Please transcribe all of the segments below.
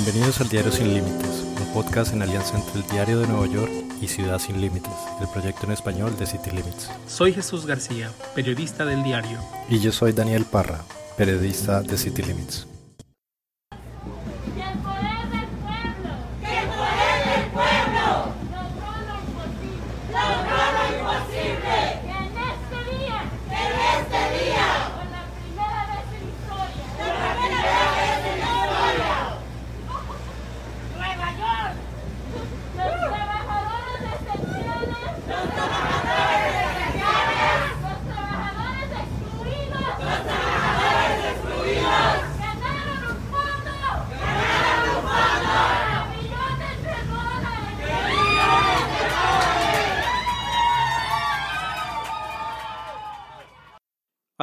Bienvenidos al Diario Sin Límites, un podcast en alianza entre el Diario de Nueva York y Ciudad Sin Límites, el proyecto en español de City Limits. Soy Jesús García, periodista del diario. Y yo soy Daniel Parra, periodista de City Limits.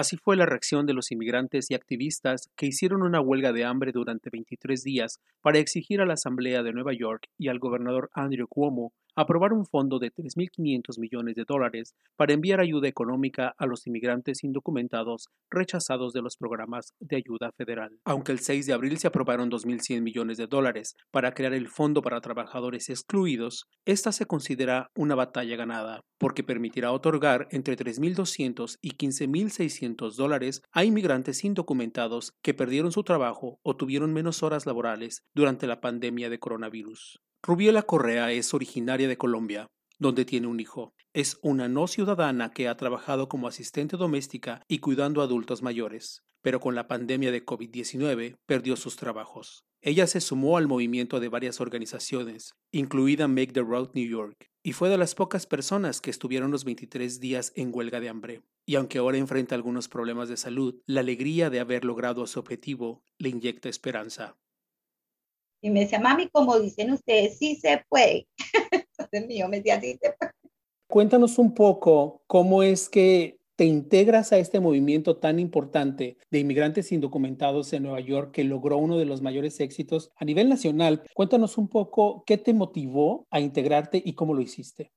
Así fue la reacción de los inmigrantes y activistas que hicieron una huelga de hambre durante 23 días para exigir a la Asamblea de Nueva York y al gobernador Andrew Cuomo aprobar un fondo de 3.500 millones de dólares para enviar ayuda económica a los inmigrantes indocumentados rechazados de los programas de ayuda federal. Aunque el 6 de abril se aprobaron 2.100 millones de dólares para crear el Fondo para Trabajadores Excluidos, esta se considera una batalla ganada, porque permitirá otorgar entre 3.200 y 15.600 dólares a inmigrantes indocumentados que perdieron su trabajo o tuvieron menos horas laborales durante la pandemia de coronavirus. Rubiela Correa es originaria de Colombia, donde tiene un hijo. Es una no ciudadana que ha trabajado como asistente doméstica y cuidando a adultos mayores, pero con la pandemia de COVID-19 perdió sus trabajos. Ella se sumó al movimiento de varias organizaciones, incluida Make the Road New York, y fue de las pocas personas que estuvieron los 23 días en huelga de hambre. Y aunque ahora enfrenta algunos problemas de salud, la alegría de haber logrado su objetivo le inyecta esperanza. Y me decía, mami, como dicen ustedes, sí se puede. Entonces mío me decía, sí se puede. Cuéntanos un poco cómo es que te integras a este movimiento tan importante de inmigrantes indocumentados en Nueva York que logró uno de los mayores éxitos a nivel nacional. Cuéntanos un poco qué te motivó a integrarte y cómo lo hiciste.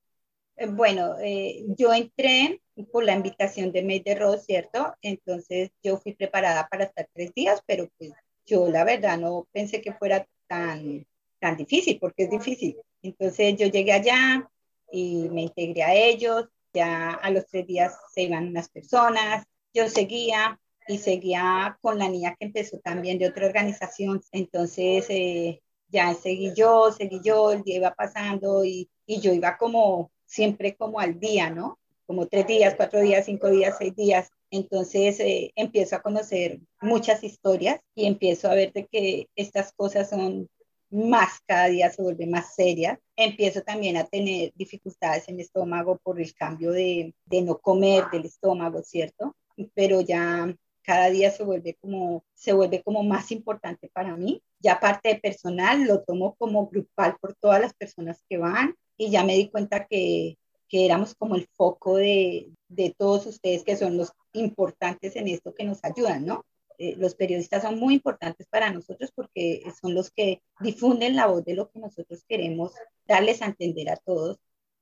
Eh, bueno, eh, yo entré por la invitación de May de Ross, ¿cierto? Entonces yo fui preparada para estar tres días, pero pues yo la verdad no pensé que fuera tan, tan difícil, porque es difícil. Entonces yo llegué allá y me integré a ellos, ya a los tres días se iban unas personas, yo seguía y seguía con la niña que empezó también de otra organización, entonces eh, ya seguí yo, seguí yo, el día iba pasando y, y yo iba como siempre como al día, ¿no? Como tres días, cuatro días, cinco días, seis días, entonces eh, empiezo a conocer muchas historias y empiezo a ver de que estas cosas son más, cada día se vuelve más seria. Empiezo también a tener dificultades en el estómago por el cambio de, de no comer del estómago, ¿cierto? Pero ya cada día se vuelve como, se vuelve como más importante para mí. Ya parte de personal lo tomo como grupal por todas las personas que van y ya me di cuenta que, que éramos como el foco de, de todos ustedes que son los importantes en esto que nos ayudan, ¿no? Eh, los periodistas son muy importantes para nosotros porque son los que difunden la voz de lo que nosotros queremos darles a entender a todos.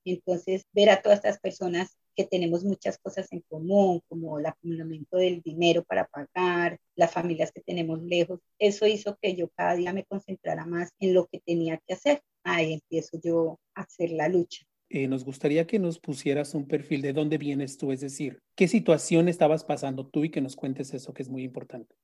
Entonces, ver a todas estas personas que tenemos muchas cosas en común, como el acumulamiento del dinero para pagar, las familias que tenemos lejos, eso hizo que yo cada día me concentrara más en lo que tenía que hacer. Ahí empiezo yo a hacer la lucha. Eh, nos gustaría que nos pusieras un perfil de dónde vienes tú, es decir, qué situación estabas pasando tú y que nos cuentes eso, que es muy importante.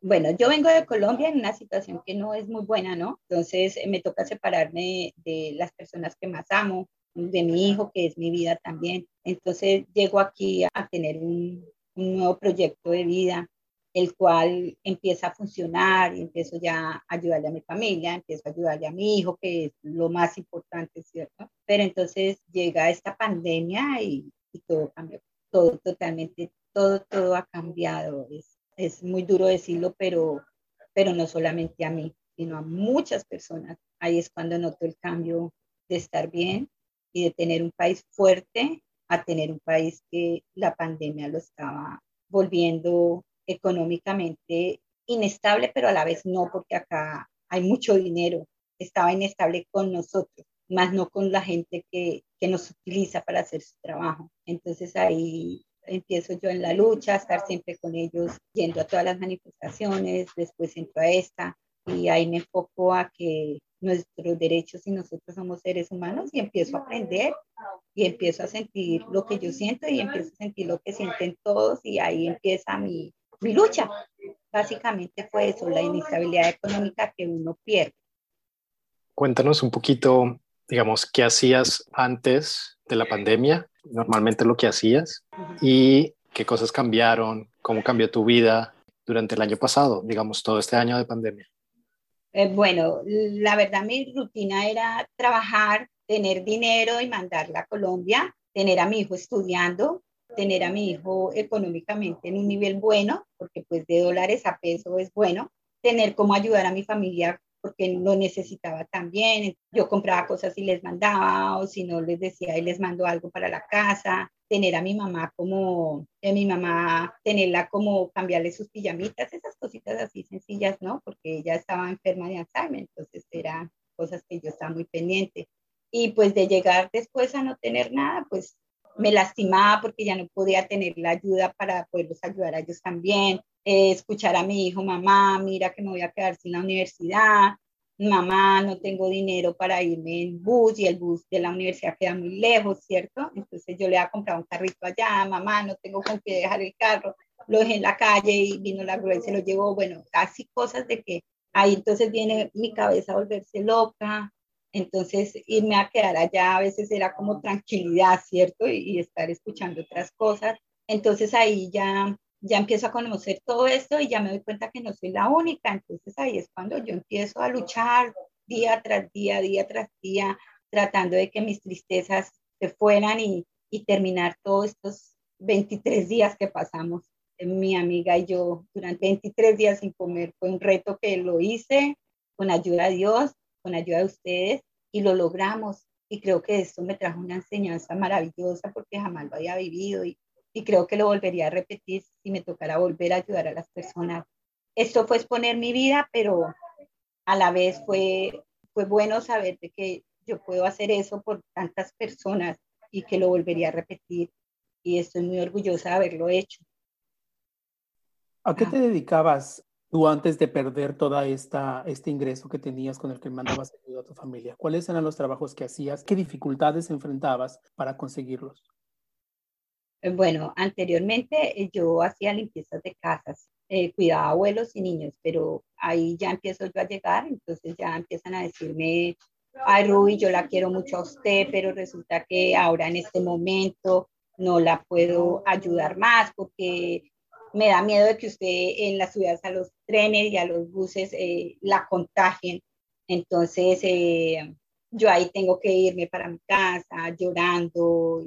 Bueno, yo vengo de Colombia en una situación que no es muy buena, ¿no? Entonces eh, me toca separarme de las personas que más amo, de mi hijo, que es mi vida también. Entonces llego aquí a tener un, un nuevo proyecto de vida, el cual empieza a funcionar y empiezo ya a ayudarle a mi familia, empiezo a ayudarle a mi hijo, que es lo más importante, ¿cierto? Pero entonces llega esta pandemia y, todo cambió, todo totalmente, todo, todo ha cambiado. Es, es muy duro decirlo, pero, pero no solamente a mí, sino a muchas personas. Ahí es cuando noto el cambio de estar bien y de tener un país fuerte a tener un país que la pandemia lo estaba volviendo económicamente inestable, pero a la vez no, porque acá hay mucho dinero. Estaba inestable con nosotros, más no con la gente que, que nos utiliza para hacer su trabajo. Entonces ahí empiezo yo en la lucha, estar siempre con ellos, yendo a todas las manifestaciones, después entro a esta, y ahí me enfoco a que nuestros derechos y nosotros somos seres humanos y empiezo a aprender y empiezo a sentir lo que yo siento y empiezo a sentir lo que sienten todos y ahí empieza mi, mi lucha. Básicamente fue eso, la inestabilidad económica que uno pierde. Cuéntanos un poquito, digamos, qué hacías antes de la pandemia, normalmente lo que hacías y qué cosas cambiaron, cómo cambió tu vida durante el año pasado, digamos, todo este año de pandemia. Eh, bueno, la verdad mi rutina era trabajar, tener dinero y mandarla a Colombia, tener a mi hijo estudiando, tener a mi hijo económicamente en un nivel bueno, porque pues de dólares a peso es bueno, tener cómo ayudar a mi familia porque lo necesitaba también. Yo compraba cosas y les mandaba, o si no les decía y les mando algo para la casa. Tener a mi mamá como, a mi mamá, tenerla como cambiarle sus pijamitas, esas cositas así sencillas, ¿no? Porque ella estaba enferma de Alzheimer, entonces eran cosas que yo estaba muy pendiente. Y pues de llegar después a no tener nada, pues me lastimaba porque ya no podía tener la ayuda para poderlos ayudar a ellos también. Eh, escuchar a mi hijo, mamá, mira que me voy a quedar sin la universidad, mamá, no tengo dinero para irme en bus y el bus de la universidad queda muy lejos, ¿cierto? Entonces yo le había comprado un carrito allá, mamá, no tengo con qué dejar el carro, lo dejé en la calle y vino la grúa y se lo llevó, bueno, casi cosas de que ahí entonces viene mi cabeza a volverse loca, entonces irme a quedar allá a veces era como tranquilidad, ¿cierto? Y, y estar escuchando otras cosas. Entonces ahí ya ya empiezo a conocer todo esto y ya me doy cuenta que no soy la única. Entonces ahí es cuando yo empiezo a luchar día tras día, día tras día, tratando de que mis tristezas se fueran y, y terminar todos estos 23 días que pasamos mi amiga y yo durante 23 días sin comer. Fue un reto que lo hice con ayuda de Dios, con ayuda de ustedes y lo logramos. Y creo que esto me trajo una enseñanza maravillosa porque jamás lo había vivido y, y creo que lo volvería a repetir si me tocara volver a ayudar a las personas. Esto fue exponer mi vida, pero a la vez fue, fue bueno saber de que yo puedo hacer eso por tantas personas y que lo volvería a repetir. Y estoy muy orgullosa de haberlo hecho. ¿A qué te dedicabas tú antes de perder toda esta este ingreso que tenías con el que mandabas ayuda a tu familia? ¿Cuáles eran los trabajos que hacías? ¿Qué dificultades enfrentabas para conseguirlos? Bueno, anteriormente eh, yo hacía limpiezas de casas, eh, cuidaba abuelos y niños, pero ahí ya empiezo yo a llegar, entonces ya empiezan a decirme, ay Ruby, yo la quiero mucho a usted, pero resulta que ahora en este momento no la puedo ayudar más porque me da miedo de que usted en las ciudades a los trenes y a los buses eh, la contagien. Entonces, yo ahí tengo que irme para mi casa llorando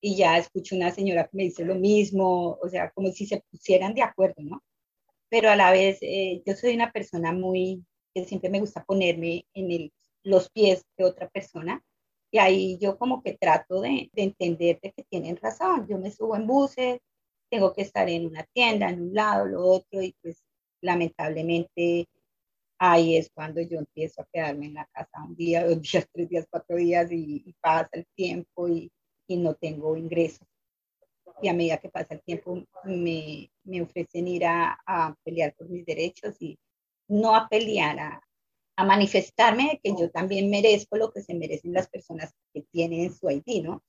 y ya escucho una señora que me dice lo mismo, o sea, como si se pusieran de acuerdo, ¿no? Pero a la vez, eh, yo soy una persona muy, que siempre me gusta ponerme en el, los pies de otra persona y ahí yo como que trato de, de entender de que tienen razón. Yo me subo en buses, tengo que estar en una tienda, en un lado, lo otro, y pues lamentablemente ahí es cuando yo empiezo a quedarme en la casa un día, dos días, tres días, cuatro días y, pasa el tiempo y y no tengo ingresos. Y a medida que pasa el tiempo me, me ofrecen ir a, a, pelear por mis derechos y no a pelear, a, a manifestarme que yo también merezco lo que se merecen las personas que tienen su ID, ¿no?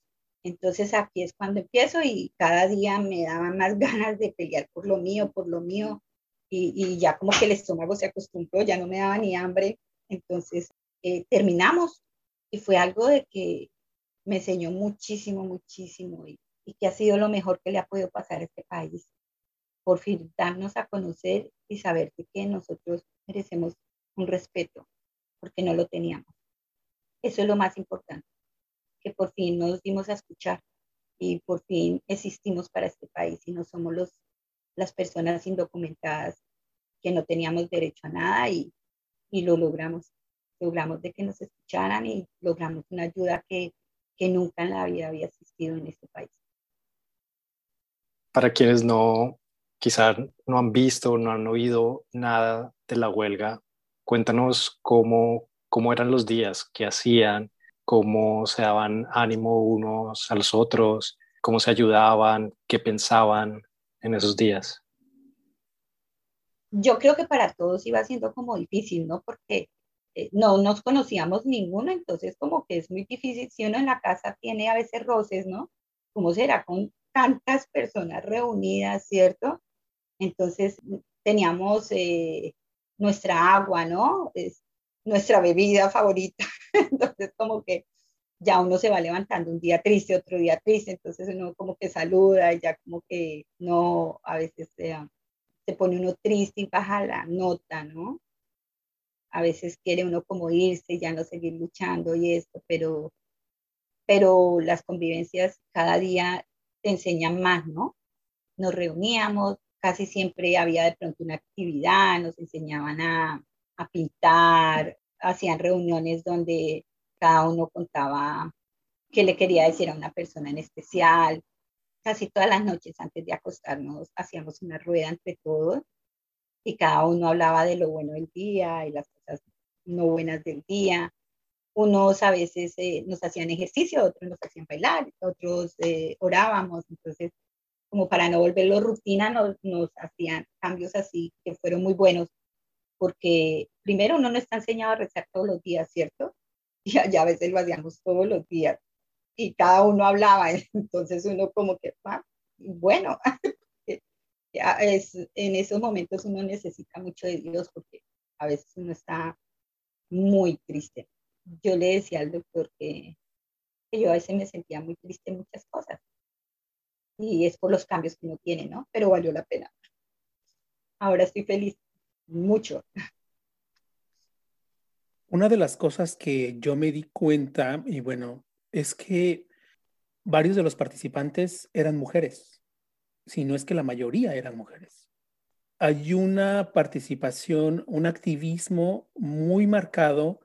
Entonces aquí es cuando empiezo y cada día me daban más ganas de pelear por lo mío, por lo mío, y, y ya como que el estómago se acostumbró, ya no me daba ni hambre. Entonces eh, terminamos y fue algo de que me enseñó muchísimo, muchísimo y, que ha sido lo mejor que le ha podido pasar a este país. Por fin darnos a conocer y saber que nosotros merecemos un respeto, porque no lo teníamos. Eso es lo más importante, que por fin nos dimos a escuchar y por fin existimos para este país y no somos los, las personas indocumentadas que no teníamos derecho a nada y, y lo logramos. Logramos de que nos escucharan y logramos una ayuda que que nunca en la vida había existido en este país. Para quienes no, quizás no han visto, no han oído nada de la huelga, cuéntanos cómo, cómo eran los días, qué hacían, cómo se daban ánimo unos a los otros, cómo se ayudaban, qué pensaban en esos días. yo creo que para todos iba siendo como difícil, ¿no? Porque eh, no nos conocíamos ninguno, entonces como que es muy difícil si uno en la casa tiene a veces roces, ¿no? ¿Cómo será con tantas personas reunidas, ¿cierto? Entonces teníamos eh, nuestra agua, ¿no? Es nuestra bebida favorita. Entonces como que ya uno se va levantando un día triste, otro día triste, entonces uno como que saluda y ya como que no, a veces se pone uno triste y baja la nota, ¿no? A veces quiere uno como irse ya no seguir luchando y esto, pero, pero las convivencias cada día te enseñan más, ¿no? Nos reuníamos, casi siempre había de pronto una actividad, nos enseñaban a, a pintar, hacían reuniones donde cada uno contaba qué le quería decir a una persona en especial. Casi todas las noches antes de acostarnos hacíamos una rueda entre todos y cada uno hablaba de lo bueno del día y las cosas no buenas del día. Unos a veces eh, nos hacían ejercicio, otros nos hacían bailar, otros eh, orábamos. Entonces, como para no volverlo rutina, nos, nos hacían cambios así que fueron muy buenos porque primero uno no está enseñado a rezar todos los días, ¿cierto? Y allá a veces lo hacíamos todos los días y cada uno hablaba, entonces uno como que, ah, bueno, es, en esos momentos uno necesita mucho de Dios porque a veces uno está muy triste. Yo le decía al doctor que, que yo a veces me sentía muy triste en muchas cosas y es por los cambios que uno tiene, ¿no? Pero valió la pena. Ahora estoy feliz, mucho. Una de las cosas que yo me di cuenta, y bueno, es que varios de los participantes eran mujeres, si no es que la mayoría eran mujeres. Hay una participación, un activismo muy marcado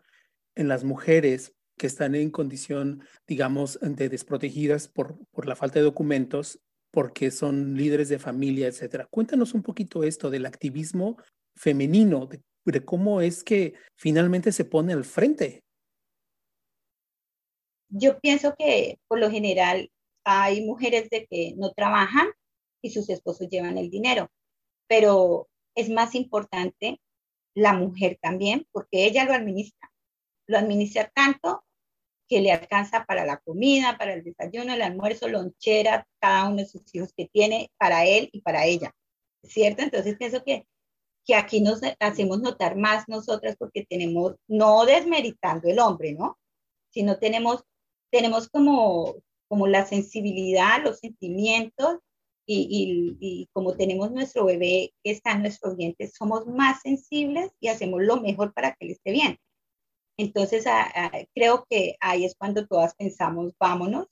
en las mujeres que están en condición, digamos, de desprotegidas por, por la falta de documentos, porque son líderes de familia, etcétera. Cuéntanos un poquito esto del activismo femenino, de de cómo es que finalmente se pone al frente. Yo pienso que por lo general hay mujeres de que no trabajan y sus esposos llevan el dinero, pero es más importante la mujer también porque ella lo administra. Lo administra tanto que le alcanza para la comida, para el desayuno, el almuerzo, lonchera, cada uno de sus hijos que tiene para él y para ella. ¿Cierto? Entonces pienso que que aquí nos hacemos notar más nosotras porque tenemos, no desmeritando el hombre, ¿no? Sino tenemos, tenemos como, como la sensibilidad, los sentimientos y, y, como tenemos nuestro bebé que está en nuestro vientre, somos más sensibles y hacemos lo mejor para que él esté bien. Entonces, creo que ahí es cuando todas pensamos, vámonos,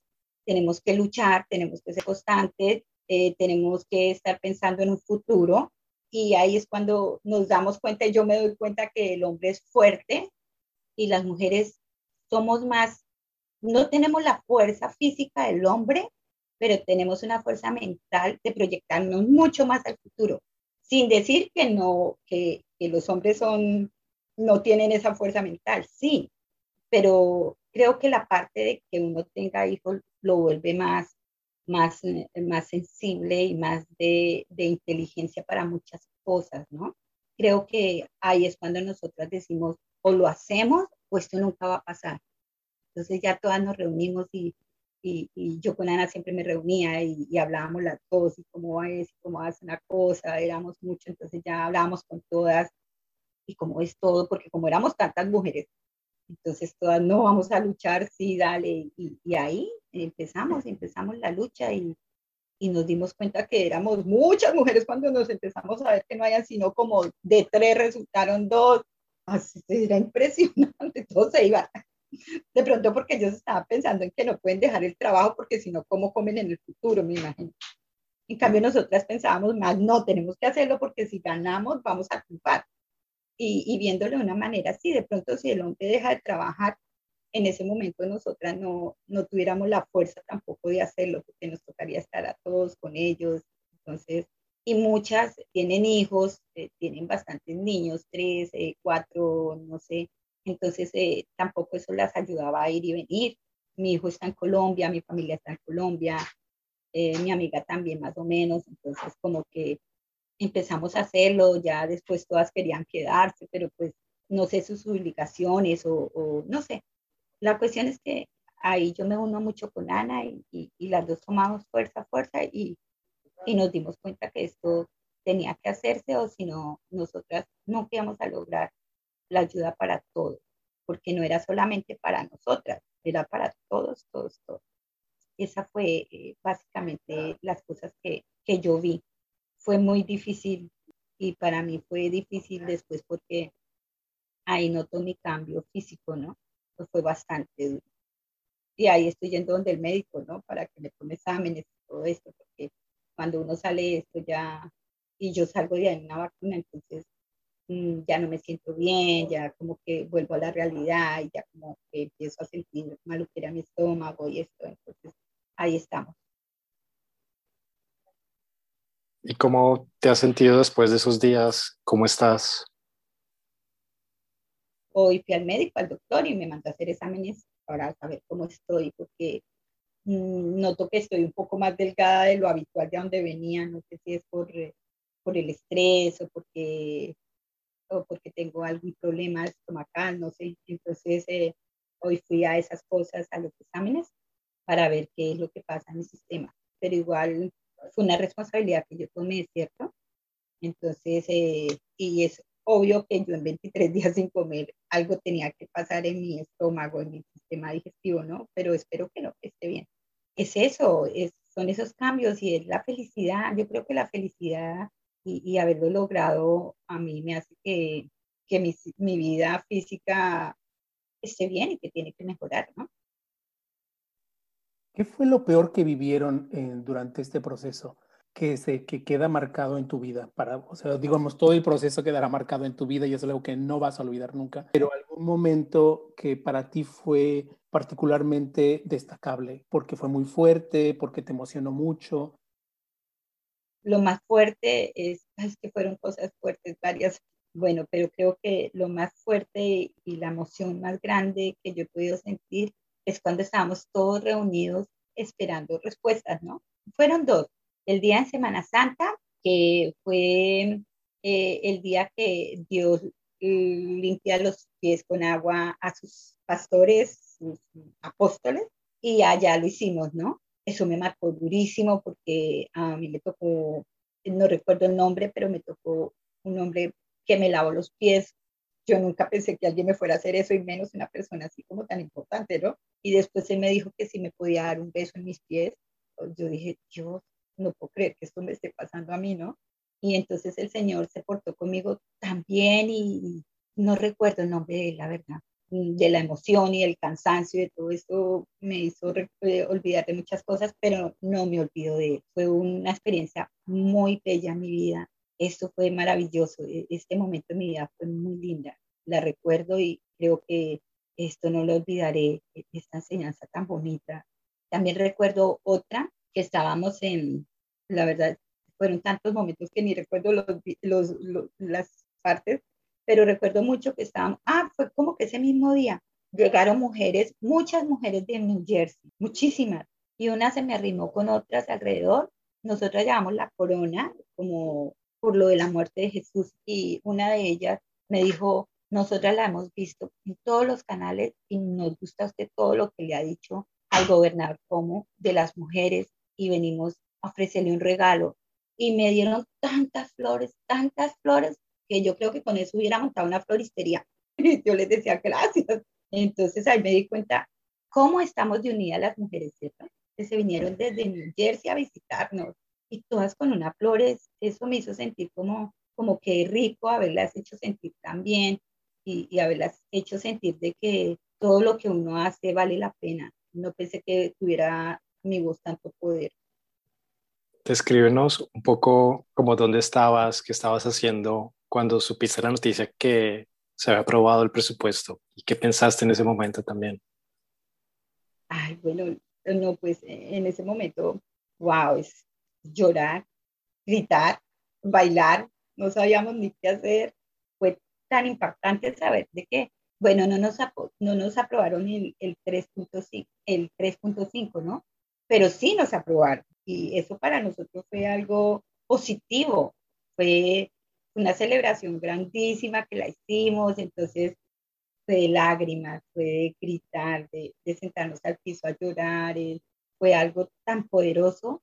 tenemos que luchar, tenemos que ser constantes, eh, tenemos que estar pensando en un futuro y ahí es cuando nos damos cuenta, yo me doy cuenta que el hombre es fuerte y las mujeres somos más, no tenemos la fuerza física del hombre, pero tenemos una fuerza mental de proyectarnos mucho más al futuro, sin decir que no, que, que los hombres son, no tienen esa fuerza mental, sí, pero creo que la parte de que uno tenga hijos lo vuelve más más, eh, más sensible y más de, de, inteligencia para muchas cosas, ¿no? Creo que ahí es cuando nosotras decimos, o lo hacemos o esto nunca va a pasar. Entonces ya todas nos reunimos y, y, y yo con Ana siempre me reunía y, y hablábamos las dos y cómo es, cómo hace una cosa, éramos mucho, entonces ya hablábamos con todas y cómo es todo, porque como éramos tantas mujeres, entonces todas no vamos a luchar, sí, dale, y, y ahí empezamos, empezamos la lucha y, y, nos dimos cuenta que éramos muchas mujeres cuando nos empezamos a ver que no hayan sino como de tres resultaron dos, así era impresionante, todo se iba. De pronto porque ellos estaban pensando en que no pueden dejar el trabajo porque si no, ¿cómo comen en el futuro? Me imagino. En cambio, nosotras pensábamos más, no, tenemos que hacerlo porque si ganamos vamos a culpar y, y viéndolo de una manera así, de pronto si el hombre deja de trabajar, en ese momento nosotras no, no tuviéramos la fuerza tampoco de hacerlo, porque nos tocaría estar a todos con ellos. Entonces, y muchas tienen hijos, eh, tienen bastantes niños, tres, eh, cuatro, no sé. Entonces, eh, tampoco eso las ayudaba a ir y venir. Mi hijo está en Colombia, mi familia está en Colombia, mi amiga también más o menos. Entonces, como que empezamos a hacerlo, ya después todas querían quedarse, pero pues no sé sus obligaciones o, no sé. La cuestión es que ahí yo me uno mucho con Ana y, y, las dos tomamos fuerza, fuerza y, y, nos dimos cuenta que esto tenía que hacerse o si no, nosotras no íbamos a lograr la ayuda para todos, porque no era solamente para nosotras, era para todos, todos, todos. Esa fue eh, básicamente las cosas que, que yo vi. Fue muy difícil y para mí fue difícil después porque ahí noto mi cambio físico, ¿no? Pues fue bastante duro. Y ahí estoy yendo donde el médico, ¿no? Para que me tome exámenes y todo esto, porque cuando uno sale esto ya, y yo salgo de ahí una vacuna, entonces mm, ya no me siento bien, ya como que vuelvo a la realidad y ya como que empiezo a sentir maluquera mi estómago y esto, entonces ahí estamos. ¿Y cómo te has sentido después de esos días? ¿Cómo estás? Hoy fui al médico, al doctor, y me mandó a hacer exámenes para saber cómo estoy, porque mm, noto que estoy un poco más delgada de lo habitual de donde venía. No sé si es por, por el estrés o porque, o porque tengo algún problema estomacal, no sé. Entonces, eh, hoy fui a esas cosas, a los exámenes, para ver qué es lo que pasa en mi sistema. Pero igual fue una responsabilidad que yo tomé, ¿cierto? Entonces, eh, y es obvio que yo en 23 días sin comer algo tenía que pasar en mi estómago, en mi sistema digestivo, ¿no? Pero espero que no, que esté bien. Es eso, es, son esos cambios y es la felicidad. Yo creo que la felicidad y, haberlo logrado a mí me hace que, que mi, mi vida física esté bien y que tiene que mejorar, ¿no? ¿Qué fue lo peor que vivieron eh, durante este proceso que, se, que queda marcado en tu vida? Para, o sea, digamos, todo el proceso quedará marcado en tu vida y es algo que no vas a olvidar nunca, pero algún momento que para ti fue particularmente destacable, porque fue muy fuerte, porque te emocionó mucho. Lo más fuerte es, es que fueron cosas fuertes varias, bueno, pero creo que lo más fuerte y la emoción más grande que yo he podido sentir es cuando estábamos todos reunidos esperando respuestas, ¿no? Fueron dos. El día en Semana Santa, que fue eh, el día que Dios limpia los pies con agua a sus pastores, sus apóstoles, y allá lo hicimos, ¿no? Eso me marcó durísimo porque a mí me tocó, no recuerdo el nombre, pero me tocó un hombre que me lavó los pies yo nunca pensé que alguien me fuera a hacer eso y menos una persona así como tan importante, ¿no? Y después él me dijo que si me podía dar un beso en mis pies. Yo dije, yo no puedo creer que esto me esté pasando a mí, ¿no? Y entonces el Señor se portó conmigo también y no recuerdo el nombre de la verdad, de la emoción y el cansancio y de todo esto me hizo eh, olvidar de muchas cosas, pero no me olvido de él. Fue una experiencia muy bella en mi vida esto fue maravilloso, e, este momento de mi vida fue muy linda, la recuerdo y creo que esto no lo olvidaré, e, esta enseñanza tan bonita. También recuerdo otra que estábamos en, la verdad, fueron tantos momentos que ni recuerdo los, las partes, pero recuerdo mucho que estábamos, ah, fue como que ese mismo día llegaron mujeres, muchas mujeres de New Jersey, muchísimas, y una se me arrimó con otras alrededor. Nosotras llevamos la corona como por lo de la muerte de Jesús y una de ellas me dijo, nosotras la hemos visto en todos los canales y nos gusta usted todo lo que le ha dicho al gobernador como de las mujeres y venimos a ofrecerle un regalo. Y me dieron tantas flores, tantas flores, que yo creo que con eso hubiera montado una floristería. Yo les decía gracias. Entonces ahí me di cuenta cómo estamos de unidas las mujeres, ¿cierto? Que se vinieron desde New Jersey a visitarnos, y todas con unas flores, eso me hizo sentir como, como que rico haberlas hecho sentir tan bien y, y haberlas hecho sentir de que todo lo que uno hace vale la pena. No pensé que tuviera mi voz tanto poder. Descríbenos un poco como dónde estabas, qué estabas haciendo cuando supiste la noticia que se había aprobado el presupuesto y qué pensaste en ese momento también. Ay, bueno, no, pues en ese momento, wow, es, llorar, gritar, bailar, no sabíamos ni qué hacer. Fue tan impactante saber de qué. Bueno, no nos, no nos aprobaron el, el 3.5, el 3.5, ¿no? Pero sí nos aprobaron. Y eso para nosotros fue algo positivo, fue una celebración grandísima que la hicimos, entonces fue de lágrimas, fue de gritar, de, sentarnos al piso a llorar, eh, fue algo tan poderoso,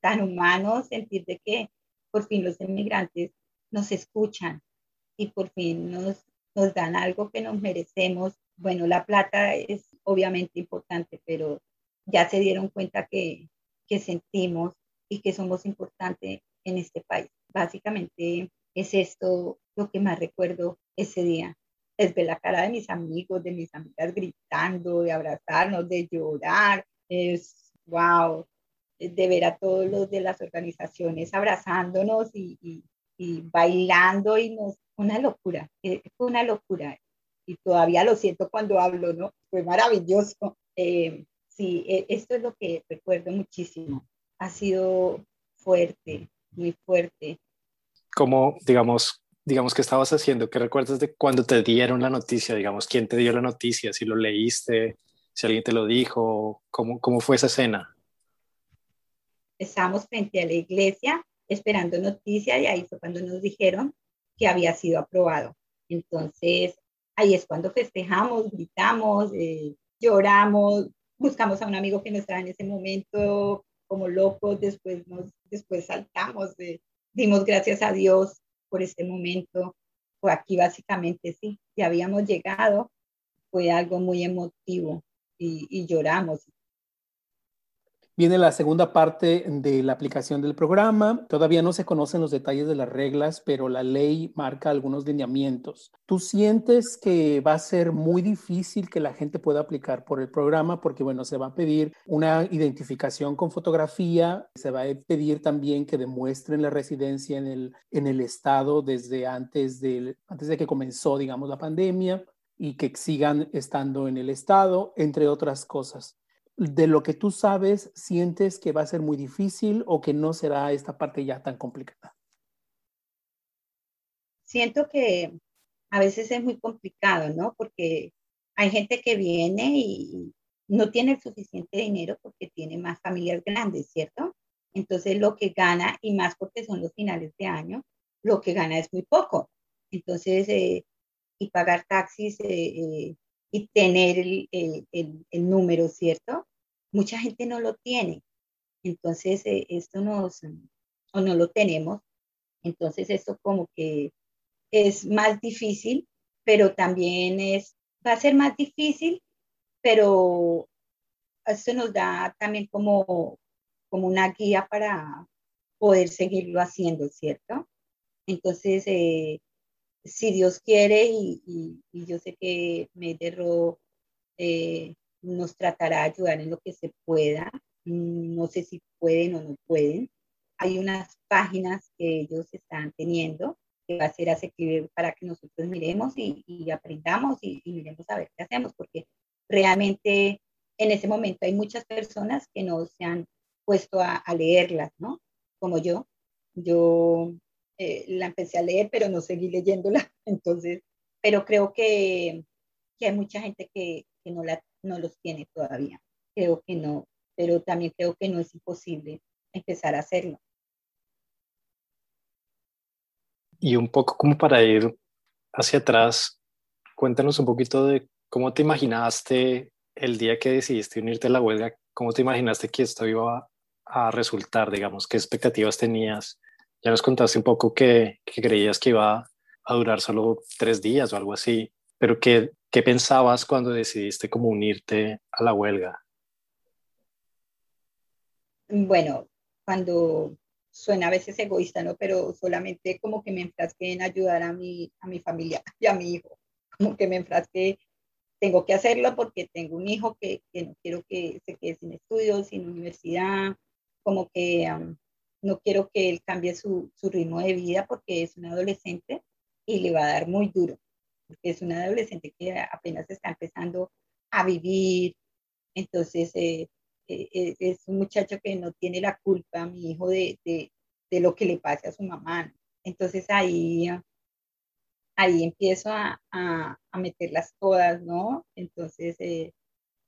tan humano, sentir de que por fin los inmigrantes nos escuchan y por fin nos, nos dan algo que nos merecemos. Bueno, la plata es obviamente importante, pero ya se dieron cuenta que, que sentimos y que somos importantes en este país. Básicamente es esto lo que más recuerdo ese día. Es ver la cara de mis amigos, de mis amigas gritando, de abrazarnos, de llorar. Es wow, de ver a todos los de las organizaciones abrazándonos y, y, bailando y nos, una locura, eh, fue una locura. Y todavía lo siento cuando hablo, ¿no? Fue maravilloso. Eh, sí, e, esto es lo que recuerdo muchísimo. Ha sido fuerte, muy fuerte. ¿Cómo, digamos, digamos que estabas haciendo? ¿Qué recuerdas de cuando te dieron la noticia? Digamos, ¿quién te dio la noticia? Si lo leíste, si alguien te lo dijo, ¿cómo, cómo fue esa escena? Estábamos frente a la iglesia esperando noticia y ahí fue cuando nos dijeron que había sido aprobado. Entonces, ahí es cuando festejamos, gritamos, eh, lloramos, buscamos a un amigo que no estaba en ese momento como locos, después, nos, después saltamos, eh, dimos gracias a Dios por este momento. Fue aquí básicamente, sí, ya habíamos llegado, fue algo muy emotivo y, y lloramos, Viene la segunda parte de la aplicación del programa. Todavía no se conocen los detalles de las reglas, pero la ley marca algunos lineamientos. ¿Tú sientes que va a ser muy difícil que la gente pueda aplicar por el programa? Porque, bueno, se va a pedir una identificación con fotografía, se va a pedir también que demuestren la residencia en el, en el estado desde antes, del, antes de que comenzó, digamos, la pandemia y que sigan estando en el estado, entre otras cosas de lo que tú sabes, sientes que va a ser muy difícil o que no será esta parte ya tan complicada? Siento que a veces es muy complicado, ¿no? Porque hay gente que viene y no tiene el suficiente dinero porque tiene más familias grandes, ¿cierto? Entonces lo que gana, y más porque son los finales de año, lo que gana es muy poco. Entonces, eh, y pagar taxis, eh, eh, y tener el, el, el, número, ¿cierto? Mucha gente no lo tiene. Entonces, eh, esto nos, o no lo tenemos. Entonces, esto como que es más difícil, pero también es, va a ser más difícil, pero esto nos da también como, como una guía para poder seguirlo haciendo, ¿cierto? Entonces, eh, si Dios quiere, y, yo sé que Mederro eh, nos tratará de ayudar en lo que se pueda. Mm, no sé si pueden o no pueden. Hay unas páginas que ellos están teniendo que va a ser asequible para que nosotros miremos y, aprendamos y, miremos a ver qué hacemos, porque realmente en ese momento hay muchas personas que no se han puesto a, a leerlas, ¿no? Como yo. Yo eh, la empecé a leer, pero no seguí leyéndola. Entonces, pero creo que, que hay mucha gente que, que no, la, no los tiene todavía. Creo que no, pero también creo que no es imposible empezar a hacerlo. Y un poco como para ir hacia atrás, cuéntanos un poquito de cómo te imaginaste el día que decidiste unirte a la huelga, cómo te imaginaste que esto iba a, a resultar, digamos, qué expectativas tenías ya nos contaste un poco que, creías que iba a durar solo tres días o algo así, pero ¿qué, ¿qué pensabas cuando decidiste como unirte a la huelga? Bueno, cuando suena a veces egoísta, ¿no? Pero solamente como que me enfrasqué en ayudar a mi, a mi familia y a mi hijo. Como que me enfrasqué, tengo que hacerlo porque tengo un hijo que, que no quiero que se quede sin estudios, sin universidad, como que no quiero que él cambie su, ritmo de vida porque es un adolescente y le va a dar muy duro, porque es un adolescente que apenas está empezando a vivir, entonces eh, eh, eh, es un muchacho que no tiene la culpa, mi hijo, de, lo que le pase a su mamá. Entonces ahí, ahí empiezo a, a, meterlas todas, ¿no? Entonces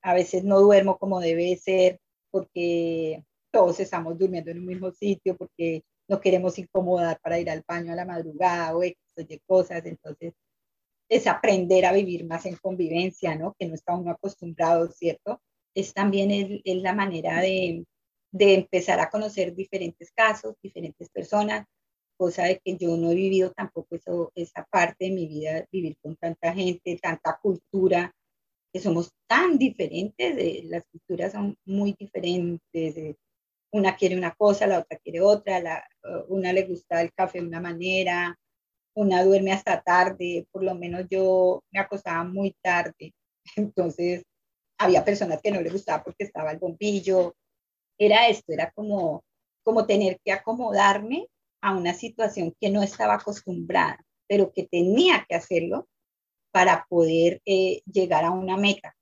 a veces no duermo como debe ser porque todos estamos durmiendo en un mismo sitio porque no queremos incomodar para ir al baño a la madrugada o X de cosas, entonces es aprender a vivir más en convivencia, ¿no? Que no está uno acostumbrado, ¿cierto? Es también es, la manera de, de empezar a conocer diferentes casos, diferentes personas, cosa de que yo no he vivido tampoco eso, esa parte de mi vida, vivir con tanta gente, tanta cultura, que somos tan diferentes, las culturas son muy diferentes, una quiere una cosa, la otra quiere otra, la, una le gusta el café de una manera, una duerme hasta tarde, por lo menos yo me acostaba muy tarde, entonces había personas que no le gustaba porque estaba el bombillo, era esto, era como, como tener que acomodarme a una situación que no estaba acostumbrada, pero que tenía que hacerlo para poder eh, llegar a una meta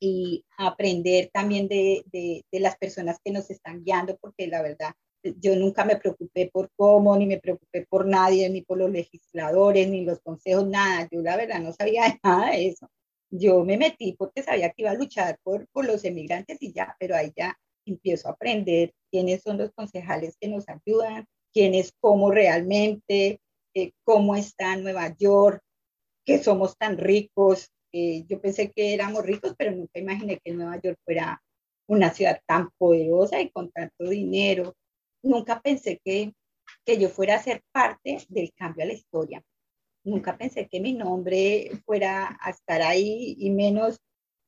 y aprender también de, de, de, las personas que nos están guiando, porque la verdad, yo nunca me preocupé por cómo, ni me preocupé por nadie, ni por los legisladores, ni los consejos, nada. Yo la verdad no sabía nada de eso. Yo me metí porque sabía que iba a luchar por, por los emigrantes y ya, pero ahí ya empiezo a aprender quiénes son los concejales que nos ayudan, quiénes, cómo realmente, eh, cómo está Nueva York, que somos tan ricos. Eh, yo pensé que éramos ricos, pero nunca imaginé que Nueva York fuera una ciudad tan poderosa y con tanto dinero. Nunca pensé que, que yo fuera a ser parte del cambio a la historia. Nunca pensé que mi nombre fuera a estar ahí y menos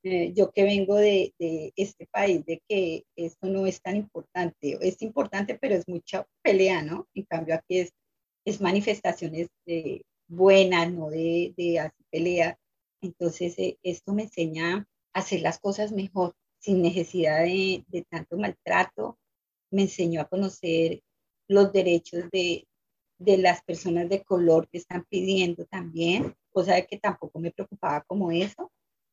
eh, yo que vengo de, de, este país, de que esto no es tan importante. Es importante, pero es mucha pelea, ¿no? En cambio, aquí es, es manifestaciones de, buenas, no de, de así pelea. Entonces, eh, esto me enseña a hacer las cosas mejor, sin necesidad de, tanto maltrato. Me enseñó a conocer los derechos de, de las personas de color que están pidiendo también, cosa de que tampoco me preocupaba como eso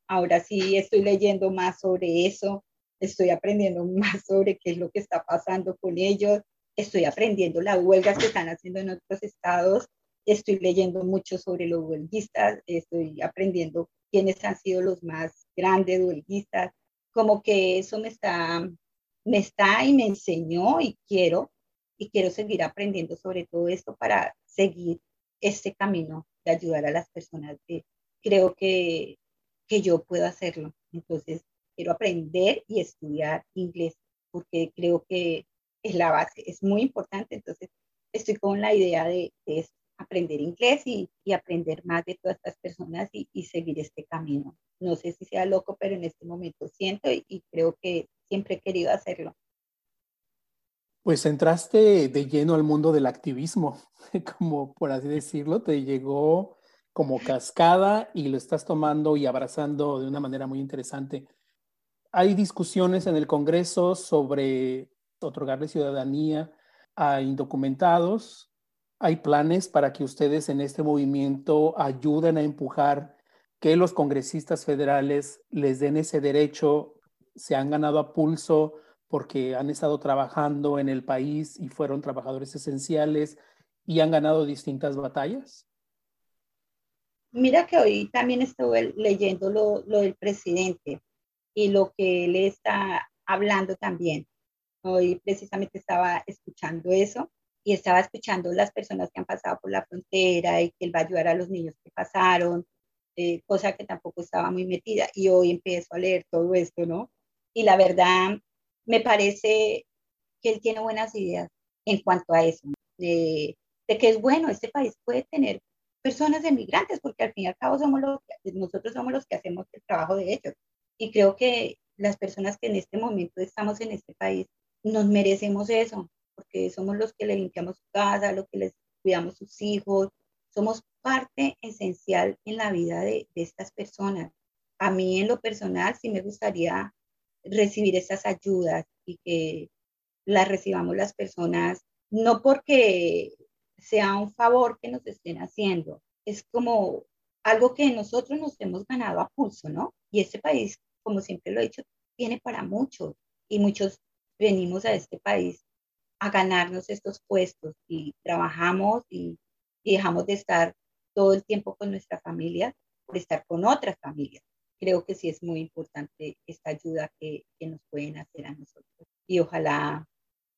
Ahora sí estoy leyendo más sobre eso, estoy aprendiendo más sobre qué es lo que está pasando con ellos, estoy aprendiendo las huelgas que están haciendo en otros estados, estoy leyendo mucho sobre los huelguistas, estoy aprendiendo quiénes han sido los más grandes huelguistas, como que eso me está, me está y me enseñó y quiero, y quiero seguir aprendiendo sobre todo esto para seguir este camino de ayudar a las personas. creo que que yo puedo hacerlo. Entonces, quiero aprender y estudiar inglés porque creo que es la base, es muy importante. Entonces, estoy con la idea de, aprender inglés y, aprender más de todas estas personas y, seguir este camino. No sé si sea loco, pero en este momento siento y, creo que siempre he querido hacerlo. Pues entraste de lleno al mundo del activismo, como por así decirlo, te llegó como cascada y lo estás tomando y abrazando de una manera muy interesante. Hay discusiones en el Congreso sobre otorgarle ciudadanía a indocumentados. Hay planes para que ustedes en este movimiento ayuden a empujar que los congresistas federales les den ese derecho. Se han ganado a pulso porque han estado trabajando en el país y fueron trabajadores esenciales y han ganado distintas batallas. Mira que hoy también estuve leyendo lo, del presidente y lo que él está hablando también. Hoy precisamente estaba escuchando eso y estaba escuchando las personas que han pasado por la frontera y que él va a ayudar a los niños que pasaron, eh, cosa que tampoco estaba muy metida. Y hoy empiezo a leer todo esto, ¿no? Y la verdad, me parece que él tiene buenas ideas en cuanto a eso, de, de que es bueno, este país puede tener personas emigrantes, porque al fin y al cabo somos los, nosotros somos los que hacemos el trabajo de ellos. Y creo que las personas que en este momento estamos en este país nos merecemos eso, porque somos los que le limpiamos su casa, los que les cuidamos sus hijos, somos parte esencial en la vida de, de estas personas. A mí en lo personal sí me gustaría recibir esas ayudas y que las recibamos las personas, no porque sea un favor que nos estén haciendo. Es como algo que nosotros nos hemos ganado a pulso, ¿no? Y este país, como siempre lo he dicho, tiene para muchos y muchos venimos a este país a ganarnos estos puestos y trabajamos y, dejamos de estar todo el tiempo con nuestra familia por estar con otras familias. Creo que sí es muy importante esta ayuda que, que nos pueden hacer a nosotros y ojalá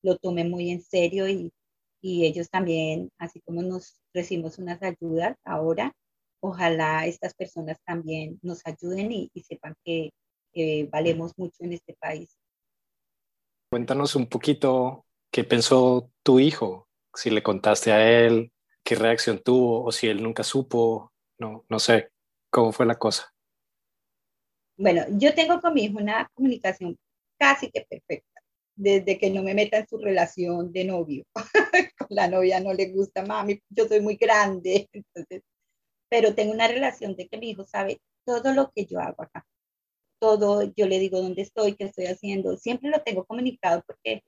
lo tomen muy en serio y, y ellos también, así como nos recibimos unas ayudas ahora, ojalá estas personas también nos ayuden y, sepan que, valemos mucho en este país. Cuéntanos un poquito qué pensó tu hijo, si le contaste a él, qué reacción tuvo o si él nunca supo, no, no sé, cómo fue la cosa. Bueno, yo tengo con mi hijo una comunicación casi que perfecta, desde que no me meta en su relación de novio. con la novia no le gusta, mami, yo soy muy grande, entonces pero tengo una relación de que mi hijo sabe todo lo que yo hago acá. Todo, yo le digo dónde estoy, qué estoy haciendo. Siempre lo tengo comunicado porque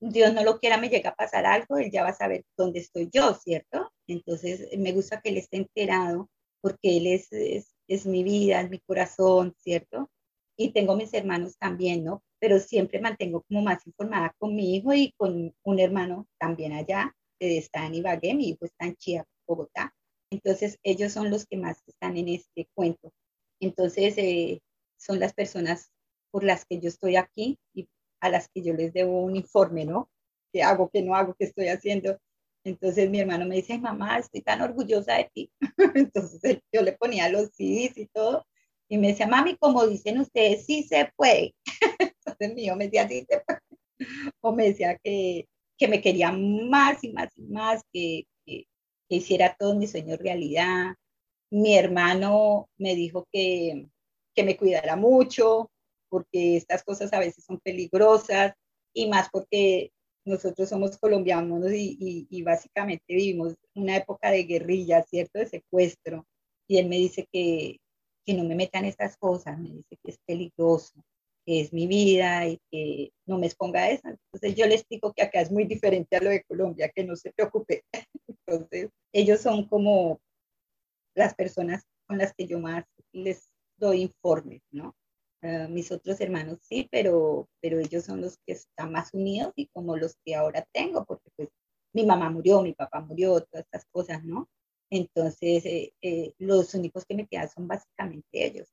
Dios no lo quiera, me llega a pasar algo, él ya va a saber dónde estoy yo, ¿cierto? Entonces, me gusta que él esté enterado porque él es, es, es mi vida, es mi corazón, ¿cierto? Y tengo mis hermanos también, ¿no? Pero siempre mantengo como más informada con mi hijo y con un hermano también allá, está en Ibagué, mi hijo está en Chiapas, Bogotá. Entonces, ellos son los que más están en este cuento. Entonces, eh, son las personas por las que yo estoy aquí y a las que yo les debo un informe, ¿no? ¿Qué hago, qué no hago, qué estoy haciendo? Entonces mi hermano me dice, mamá, estoy tan orgullosa de ti. Entonces yo le ponía los CDs y todo. Y me decía, mami, como dicen ustedes, sí se puede. Entonces mi hijo me decía, sí se puede. O me decía que, que me quería más y más y más, que, que hiciera todos mis sueños realidad. Mi hermano me dijo que, que me cuidara mucho, porque estas cosas a veces son peligrosas y más porque nosotros somos colombianos y, y, básicamente vivimos una época de guerrilla, ¿cierto? De secuestro. Y él me dice que, que no me metan estas cosas, me dice que es peligroso, que es mi vida y que no me exponga a eso. Entonces yo le explico que acá es muy diferente a lo de Colombia, que no se preocupe. Entonces ellos son como las personas con las que yo más les doy informes, ¿no? Mis otros hermanos sí, pero, pero ellos son los que están más unidos y como los que ahora tengo, porque pues mi mamá murió, mi papá murió, todas estas cosas, ¿no? Entonces, eh, eh, los únicos que me quedan son básicamente ellos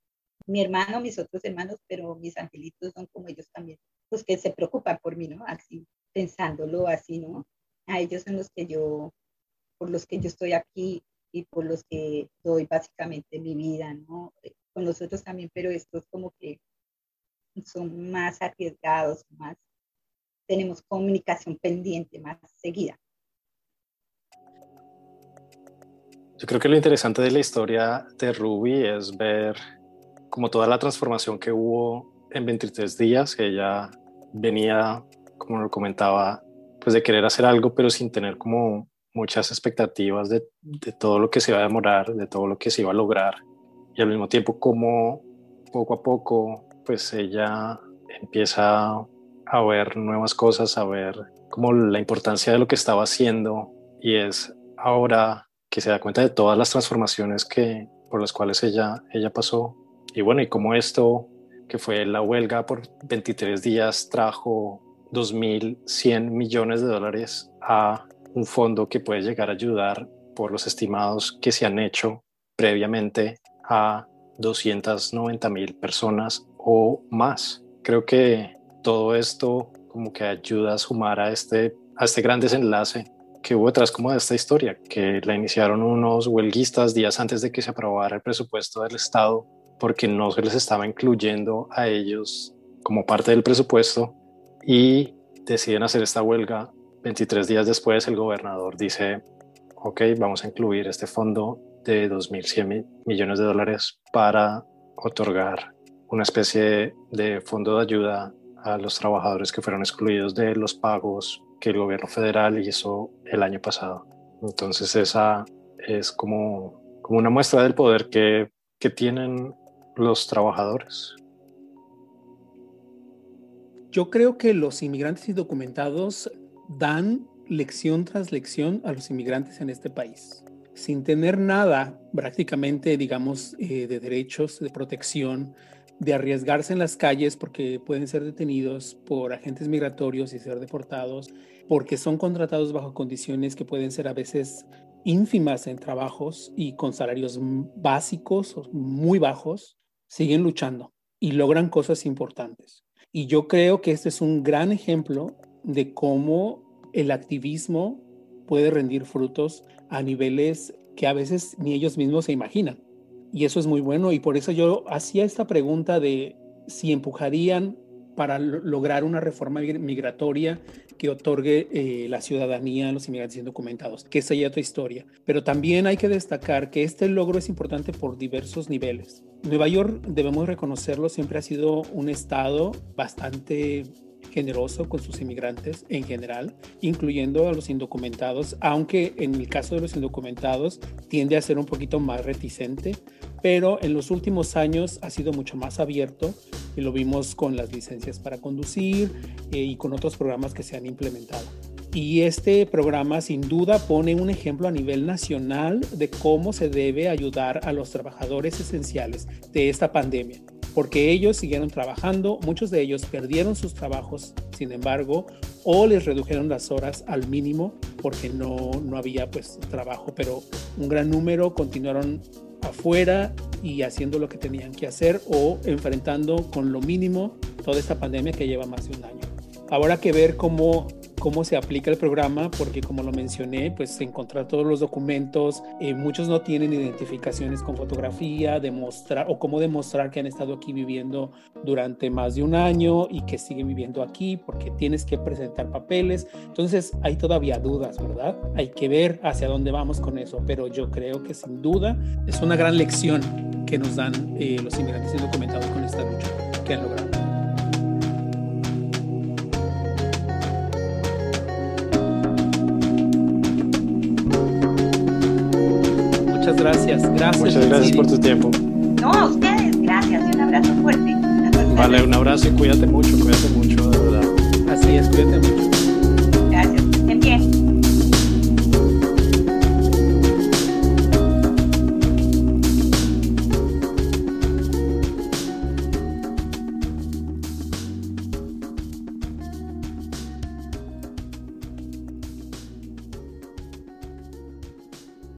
mi hermano, mis otros hermanos, pero mis angelitos son como ellos también, pues que se preocupan por mí, ¿no? Así, pensándolo así, ¿no? A ellos son los que yo, por los que yo estoy aquí y por los que doy básicamente mi vida, ¿no? Con los otros también, pero estos como que son más arriesgados, más tenemos comunicación pendiente, más seguida. Yo creo que lo interesante de la historia de Ruby es ver como toda la transformación que hubo en 23 días, que ella venía, como lo comentaba, pues de querer hacer algo, pero sin tener como muchas expectativas de, de, todo lo que se iba a demorar, de todo lo que se iba a lograr. Y al mismo tiempo como poco a poco, pues ella empieza a ver nuevas cosas, a ver como la importancia de lo que estaba haciendo y es ahora que se da cuenta de todas las transformaciones que por las cuales ella, ella pasó. Y bueno, y como esto, que fue la huelga por 23 días, trajo 2.100 millones de dólares a un fondo que puede llegar a ayudar por los estimados que se han hecho previamente a 290 mil personas o más. Creo que todo esto como que ayuda a sumar a este, a este gran desenlace que hubo detrás como de esta historia, que la iniciaron unos huelguistas días antes de que se aprobara el presupuesto del Estado porque no se les estaba incluyendo a ellos como parte del presupuesto y deciden hacer esta huelga. 23 días después el gobernador dice, ok, vamos a incluir este fondo de 2.100 millones de dólares para otorgar una especie de fondo de ayuda a los trabajadores que fueron excluidos de los pagos que el gobierno federal hizo el año pasado. Entonces esa es como, como una muestra del poder que, que tienen los trabajadores? Yo creo que los inmigrantes indocumentados dan lección tras lección a los inmigrantes en este país, sin tener nada prácticamente, digamos, eh, de derechos, de protección, de arriesgarse en las calles porque pueden ser detenidos por agentes migratorios y ser deportados, porque son contratados bajo condiciones que pueden ser a veces ínfimas en trabajos y con salarios básicos muy bajos, siguen luchando y logran cosas importantes. Y yo creo que este es un gran ejemplo de cómo el activismo puede rendir frutos a niveles que a veces ni ellos mismos se imaginan. Y eso es muy bueno y por eso yo hacía esta pregunta de si empujarían para lograr una reforma migratoria que otorgue eh, la ciudadanía a los inmigrantes indocumentados, que esa ya otra historia. Pero también hay que destacar que este logro es importante por diversos niveles. Nueva York, debemos reconocerlo, siempre ha sido un estado bastante generoso con sus inmigrantes en general, incluyendo a los indocumentados, aunque en el caso de los indocumentados tiende a ser un poquito más reticente, pero en los últimos años ha sido mucho más abierto y lo vimos con las licencias para conducir eh, y con otros programas que se han implementado. Y este programa sin duda pone un ejemplo a nivel nacional de cómo se debe ayudar a los trabajadores esenciales de esta pandemia porque ellos siguieron trabajando, muchos de ellos perdieron sus trabajos, sin embargo, o les redujeron las horas al mínimo porque no, no había pues trabajo, pero un gran número continuaron afuera y haciendo lo que tenían que hacer o enfrentando con lo mínimo toda esta pandemia que lleva más de un año. Ahora que ver cómo cómo se aplica el programa, porque como lo mencioné, pues encontrar todos los documentos, eh, muchos no tienen identificaciones con fotografía, demostrar o cómo demostrar que han estado aquí viviendo durante más de un año y que siguen viviendo aquí, porque tienes que presentar papeles. Entonces hay todavía dudas, ¿verdad? Hay que ver hacia dónde vamos con eso, pero yo creo que sin duda es una gran lección que nos dan eh, los inmigrantes indocumentados con esta lucha que han logrado. Gracias. Gracias. Muchas gracias por tu tiempo. No, a ustedes, gracias y un abrazo fuerte. Vale, un abrazo y cuídate mucho, cuídate mucho, de verdad. Así es, cuídate mucho.